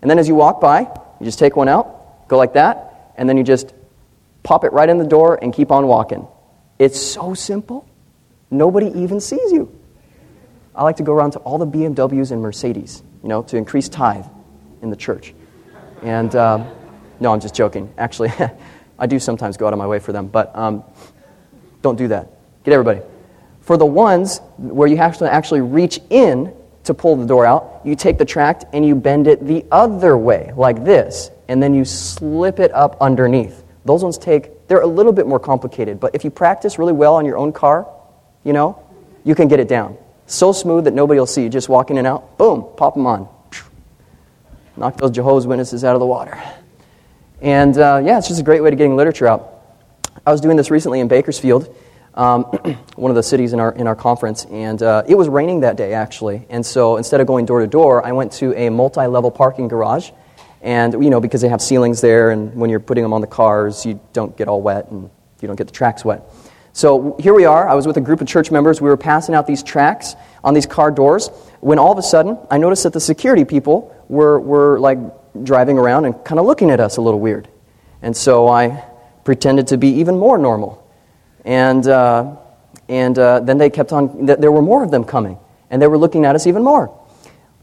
And then as you walk by, you just take one out, go like that, and then you just pop it right in the door and keep on walking. It's so simple. Nobody even sees you. I like to go around to all the BMWs and Mercedes, you know, to increase tithe in the church. And um, no, I'm just joking. Actually, I do sometimes go out of my way for them, but um, don't do that. Get everybody. For the ones where you have to actually reach in to pull the door out, you take the tract and you bend it the other way, like this, and then you slip it up underneath. Those ones take, they're a little bit more complicated, but if you practice really well on your own car, you know, you can get it down. So smooth that nobody will see you just walking in and out, boom, pop them on. Knock those Jehovah's Witnesses out of the water. And uh, yeah, it's just a great way to getting literature out. I was doing this recently in Bakersfield um, one of the cities in our, in our conference, and uh, it was raining that day, actually. And so instead of going door to door, I went to a multi level parking garage. And, you know, because they have ceilings there, and when you're putting them on the cars, you don't get all wet and you don't get the tracks wet. So here we are. I was with a group of church members. We were passing out these tracks on these car doors when all of a sudden I noticed that the security people were, were like driving around and kind of looking at us a little weird. And so I pretended to be even more normal. And, uh, and uh, then they kept on, there were more of them coming, and they were looking at us even more.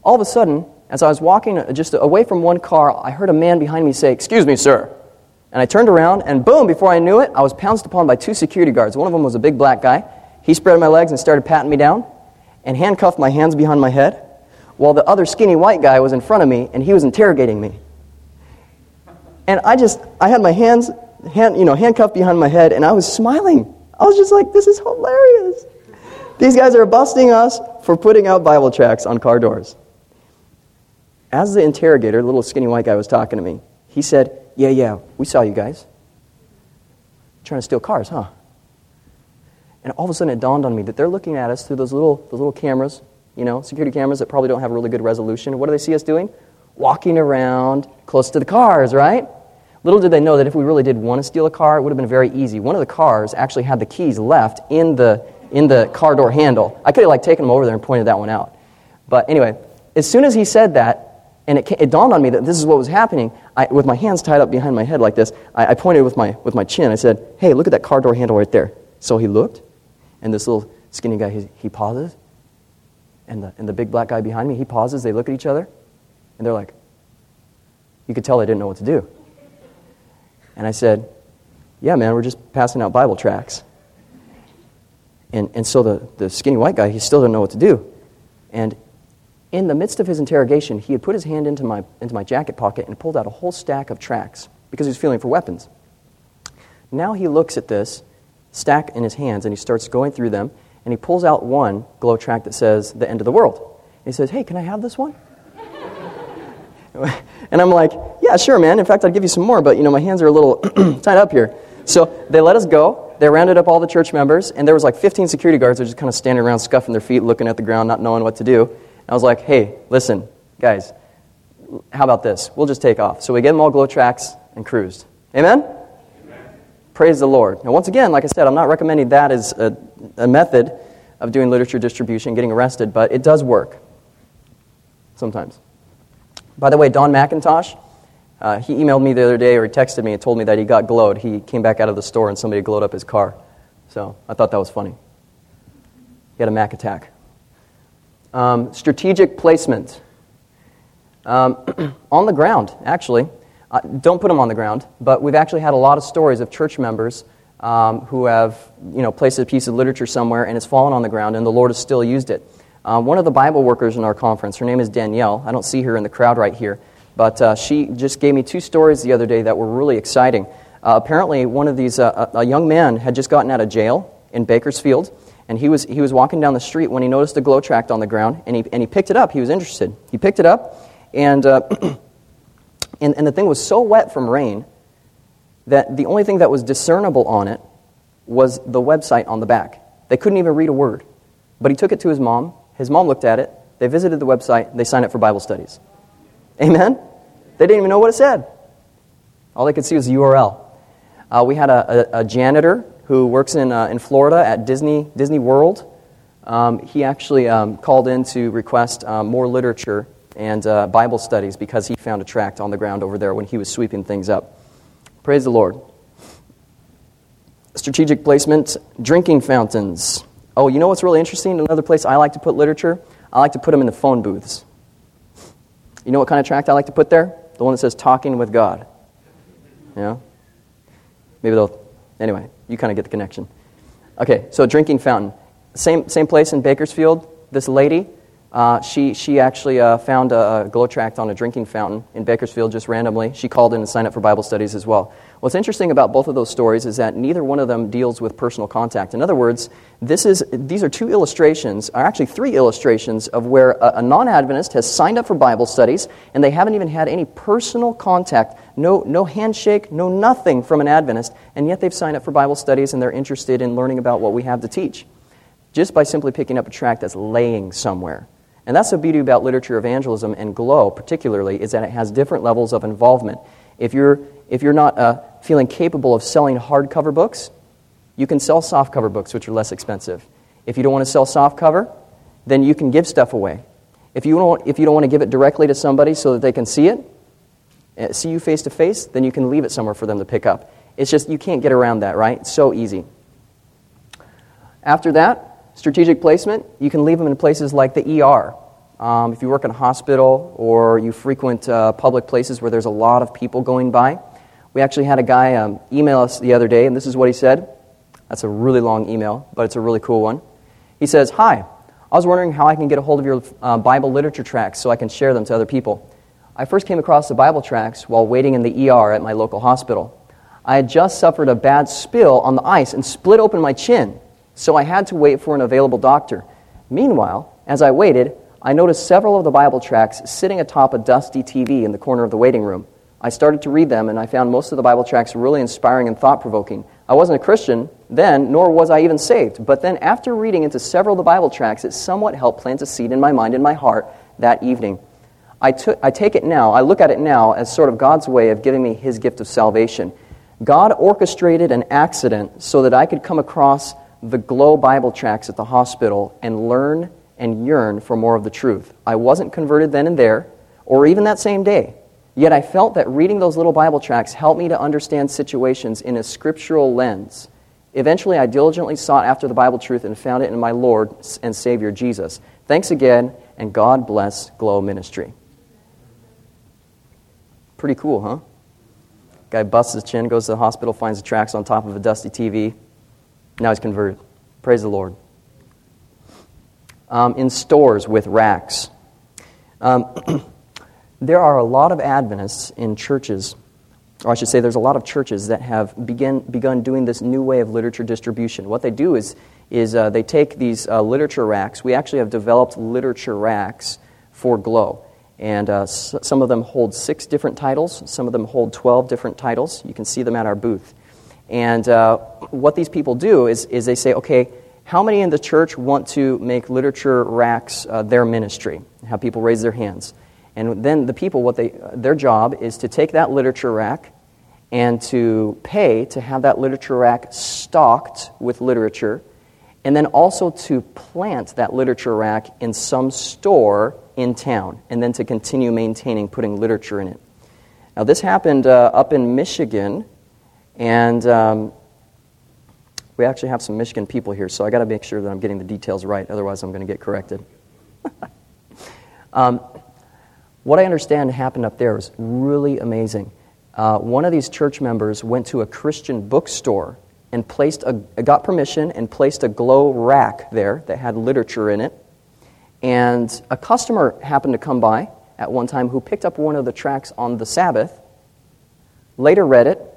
All of a sudden, as I was walking just away from one car, I heard a man behind me say, Excuse me, sir. And I turned around, and boom, before I knew it, I was pounced upon by two security guards. One of them was a big black guy. He spread my legs and started patting me down and handcuffed my hands behind my head, while the other skinny white guy was in front of me and he was interrogating me. And I just, I had my hands hand, you know, handcuffed behind my head, and I was smiling. I was just like, this is hilarious. These guys are busting us for putting out Bible tracts on car doors. As the interrogator, the little skinny white guy was talking to me, he said, Yeah, yeah, we saw you guys. Trying to steal cars, huh? And all of a sudden it dawned on me that they're looking at us through those little, those little cameras, you know, security cameras that probably don't have really good resolution. What do they see us doing? Walking around close to the cars, right? Little did they know that if we really did want to steal a car, it would have been very easy. One of the cars actually had the keys left in the, in the car door handle. I could have like taken them over there and pointed that one out. But anyway, as soon as he said that, and it, it dawned on me that this is what was happening, I, with my hands tied up behind my head like this, I, I pointed with my, with my chin. I said, hey, look at that car door handle right there. So he looked, and this little skinny guy, he, he pauses. And the, and the big black guy behind me, he pauses, they look at each other, and they're like, you could tell they didn't know what to do. And I said, Yeah, man, we're just passing out Bible tracts. And, and so the, the skinny white guy, he still didn't know what to do. And in the midst of his interrogation, he had put his hand into my, into my jacket pocket and pulled out a whole stack of tracts because he was feeling for weapons. Now he looks at this stack in his hands and he starts going through them and he pulls out one glow track that says, The End of the World. And he says, Hey, can I have this one? and I'm like, Yeah, sure, man. In fact, I'd give you some more, but you know, my hands are a little tied up here. So they let us go. They rounded up all the church members, and there was like 15 security guards that were just kind of standing around, scuffing their feet, looking at the ground, not knowing what to do. And I was like, Hey, listen, guys, how about this? We'll just take off. So we gave them all glow tracks and cruised. Amen? Praise the Lord. Now, once again, like I said, I'm not recommending that as a, a method of doing literature distribution, getting arrested, but it does work sometimes. By the way, Don McIntosh, uh, he emailed me the other day or he texted me and told me that he got glowed. He came back out of the store and somebody glowed up his car. So I thought that was funny. He had a Mac attack. Um, strategic placement. Um, on the ground, actually. Uh, don't put them on the ground, but we've actually had a lot of stories of church members um, who have you know, placed a piece of literature somewhere and it's fallen on the ground, and the Lord has still used it. Uh, one of the Bible workers in our conference, her name is Danielle. I don't see her in the crowd right here, but uh, she just gave me two stories the other day that were really exciting. Uh, apparently, one of these, uh, a young man had just gotten out of jail in Bakersfield, and he was, he was walking down the street when he noticed a glow tract on the ground, and he, and he picked it up. He was interested. He picked it up, and uh, And, and the thing was so wet from rain that the only thing that was discernible on it was the website on the back. They couldn't even read a word. But he took it to his mom. His mom looked at it. They visited the website. They signed up for Bible studies. Amen? They didn't even know what it said. All they could see was the URL. Uh, we had a, a, a, janitor who works in, uh, in Florida at Disney, Disney World. Um, he actually um, called in to request um, more literature and uh, Bible studies because he found a tract on the ground over there when he was sweeping things up. Praise the Lord. Strategic placement, drinking fountains. Oh, you know what's really interesting? Another place I like to put literature? I like to put them in the phone booths. You know what kind of tract I like to put there? The one that says talking with God. Yeah? Maybe they'll. Anyway, you kind of get the connection. Okay, so drinking fountain. Same, same place in Bakersfield. This lady, uh, she, she actually uh, found a, a, glow tract on a drinking fountain in Bakersfield just randomly. She called in and signed up for Bible studies as well. What's interesting about both of those stories is that neither one of them deals with personal contact. In other words, this is, these are two illustrations, or actually three illustrations, of where a, a non Adventist has signed up for Bible studies and they haven't even had any personal contact, no, no handshake, no nothing from an Adventist, and yet they've signed up for Bible studies and they're interested in learning about what we have to teach just by simply picking up a tract that's laying somewhere. And that's the beauty about literature evangelism and GLOW, particularly, is that it has different levels of involvement. If you're, if you're not uh, feeling capable of selling hardcover books, you can sell softcover books, which are less expensive. If you don't want to sell softcover, then you can give stuff away. If you, don't, if you don't want to give it directly to somebody so that they can see it, uh, see you face to face, then you can leave it somewhere for them to pick up. It's just, you can't get around that, right? It's so easy. After that, Strategic placement, you can leave them in places like the ER. Um, if you work in a hospital or you frequent uh, public places where there's a lot of people going by. We actually had a guy um, email us the other day, and this is what he said. That's a really long email, but it's a really cool one. He says, Hi, I was wondering how I can get a hold of your uh, Bible literature tracts so I can share them to other people. I first came across the Bible tracts while waiting in the ER at my local hospital. I had just suffered a bad spill on the ice and split open my chin so I had to wait for an available doctor. Meanwhile, as I waited, I noticed several of the Bible tracts sitting atop a dusty TV in the corner of the waiting room. I started to read them, and I found most of the Bible tracts really inspiring and thought provoking. I wasn't a Christian then, nor was I even saved. But then, after reading into several of the Bible tracts, it somewhat helped plant a seed in my mind and my heart that evening. I, took, I take it now, I look at it now as sort of God's way of giving me his gift of salvation. God orchestrated an accident so that I could come across the Glow Bible tracts at the hospital and learn and yearn for more of the truth. I wasn't converted then and there, or even that same day. Yet I felt that reading those little Bible tracts helped me to understand situations in a scriptural lens. Eventually, I diligently sought after the Bible truth and found it in my Lord and Savior Jesus. Thanks again, and God bless Glow Ministry. Pretty cool, huh? Guy busts his chin, goes to the hospital, finds the tracks on top of a dusty TV. Now he's converted. Praise the Lord. Um, in stores with racks. Um, there are a lot of Adventists in churches, or I should say, there's a lot of churches that have begin, begun doing this new way of literature distribution. What they do is, is uh, they take these uh, literature racks. We actually have developed literature racks for Glow. And uh, s- some of them hold six different titles, some of them hold 12 different titles. You can see them at our booth. And uh, what these people do is, is they say, okay, how many in the church want to make literature racks uh, their ministry? Have people raise their hands. And then the people, what they, their job is to take that literature rack and to pay to have that literature rack stocked with literature, and then also to plant that literature rack in some store in town, and then to continue maintaining putting literature in it. Now, this happened uh, up in Michigan, and um, we actually have some Michigan people here, so I got to make sure that I'm getting the details right, otherwise, I'm going to get corrected. um, what I understand happened up there was really amazing. Uh, one of these church members went to a Christian bookstore and placed a, got permission and placed a glow rack there that had literature in it. And a customer happened to come by at one time who picked up one of the tracks on the Sabbath, later read it,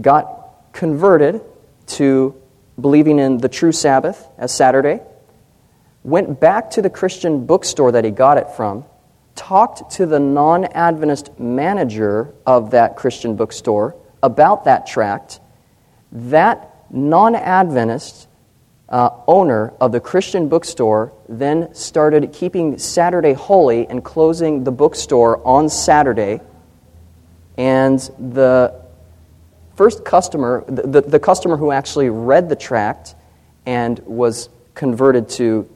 got converted to believing in the true Sabbath as Saturday, went back to the Christian bookstore that he got it from, talked to the non Adventist manager of that Christian bookstore about that tract. That non Adventist uh, owner of the Christian bookstore then started keeping Saturday holy and closing the bookstore on Saturday. And the first customer, the, the, the customer who actually read the tract and was converted to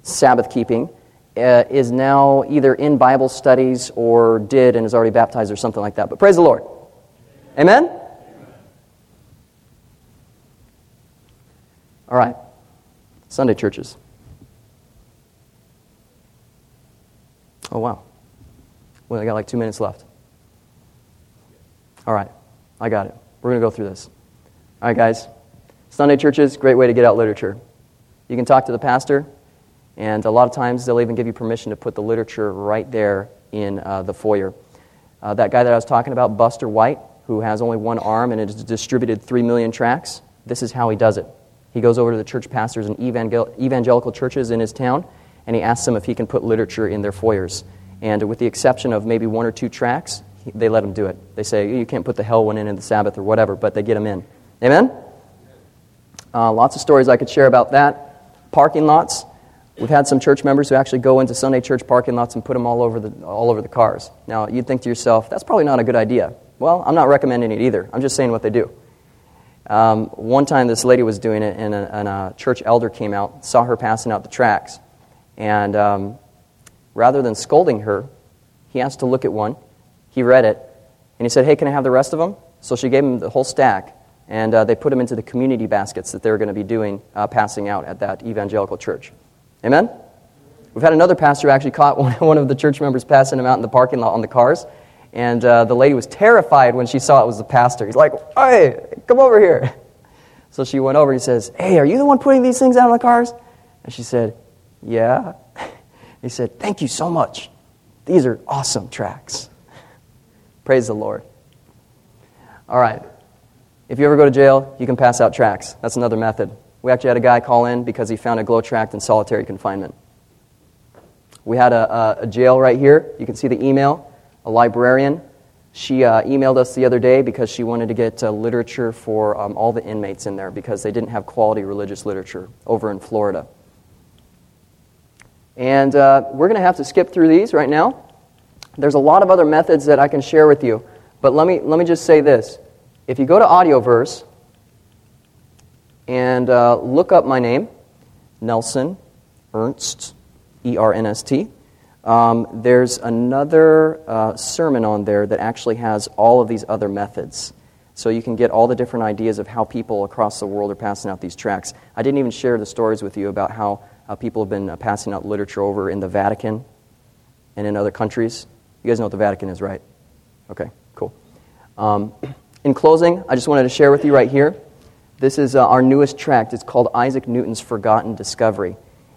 Sabbath keeping, uh, is now either in Bible studies or did and is already baptized or something like that. But praise the Lord. Amen? All right. Sunday churches. Oh, wow. Well, I got like two minutes left. All right. I got it. We're going to go through this. All right, guys. Sunday churches, great way to get out literature. You can talk to the pastor, and a lot of times they'll even give you permission to put the literature right there in uh, the foyer. Uh, that guy that I was talking about, Buster White, who has only one arm and has distributed three million tracts, this is how he does it. He goes over to the church pastors and evangel- evangelical churches in his town, and he asks them if he can put literature in their foyers. And with the exception of maybe one or two tracts, they let him do it. They say, you can't put the hell one in in the Sabbath or whatever, but they get him in. Amen? Uh, lots of stories I could share about that. Parking lots. We've had some church members who actually go into Sunday church parking lots and put them all over the, all over the cars. Now, you'd think to yourself, that's probably not a good idea. Well, I'm not recommending it either. I'm just saying what they do. Um, one time, this lady was doing it, and a, and a, church elder came out, saw her passing out the tracts, and um, rather than scolding her, he asked to look at one. He read it, and he said, Hey, can I have the rest of them? So she gave him the whole stack, and uh, they put them into the community baskets that they were going to be doing, uh, passing out at that evangelical church. Amen? We've had another pastor actually caught one, one of the church members passing them out in the parking lot on the cars. And uh, the lady was terrified when she saw it was the pastor. He's like, hey, come over here. So she went over and he says, hey, are you the one putting these things out on the cars? And she said, yeah. He said, thank you so much. These are awesome tracks. Praise the Lord. All right. If you ever go to jail, you can pass out tracks. That's another method. We actually had a guy call in because he found a glow tract in solitary confinement. We had a, a, a jail right here. You can see the email. A librarian. She uh, emailed us the other day because she wanted to get uh, literature for um, all the inmates in there because they didn't have quality religious literature over in Florida. And uh, we're going to have to skip through these right now. There's a lot of other methods that I can share with you, but let me, let me just say this. If you go to Audioverse and uh, look up my name, Nelson Ernst, E R N S T, um, there's another uh, sermon on there that actually has all of these other methods. So you can get all the different ideas of how people across the world are passing out these tracts. I didn't even share the stories with you about how Uh, people have been uh, passing out literature over in the Vatican and in other countries. You guys know what the Vatican is, right? Okay, cool. Um, in closing, I just wanted to share with you right here. This is uh, our newest tract. It's called Isaac Newton's Forgotten Discovery.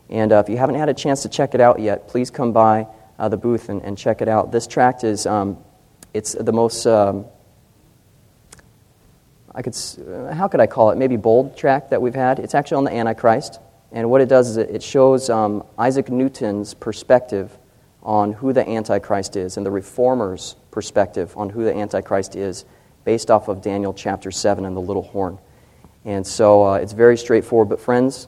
And uh, if you haven't had a chance to check it out yet, please come by uh, the booth and, and, check it out. This tract is um, it's the most um, I could uh, how could I call it maybe bold tract that we've had. It's actually on the Antichrist, and what it does is it shows um, Isaac Newton's perspective on who the Antichrist is and the reformers' perspective on who the Antichrist is, based off of Daniel chapter seven and the little horn. And so uh, it's very straightforward. But friends,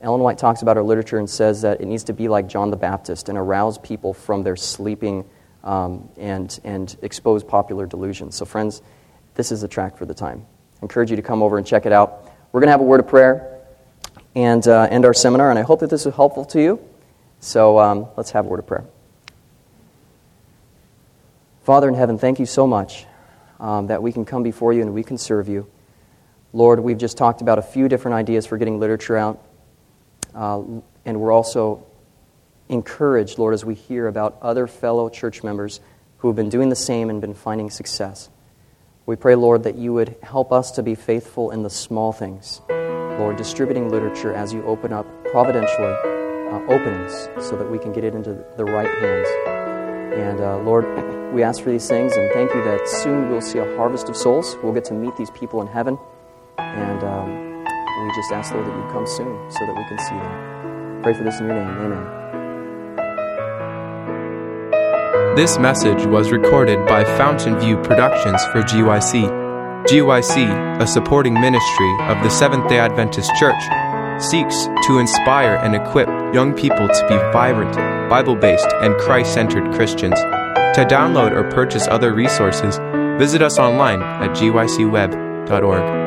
Ellen White talks about her literature and says that it needs to be like John the Baptist and arouse people from their sleeping um, and, and expose popular delusions. So, friends, this is the track for the time. I encourage you to come over and check it out. We're going to have a word of prayer and uh, end our seminar, and I hope that this is helpful to you. So, um, let's have a word of prayer. Father in heaven, thank you so much um, that we can come before you and we can serve you. Lord, we've just talked about a few different ideas for getting literature out. Uh, and we're also encouraged, Lord, as we hear about other fellow church members who have been doing the same and been finding success. We pray, Lord, that you would help us to be faithful in the small things. Lord, distributing literature as you open up providentially uh, openings so that we can get it into the right hands. And uh, Lord, we ask for these things and thank you that soon we'll see a harvest of souls. We'll get to meet these people in heaven. And um, we just ask, Lord, that you come soon so that we can see them. Pray for this in your name. Amen.
This message was recorded by Fountain View Productions for GYC. GYC, a supporting ministry of the Seventh day Adventist Church, seeks to inspire and equip young people to be vibrant, Bible based, and Christ centered Christians. To download or purchase other resources, visit us online at gycweb.org.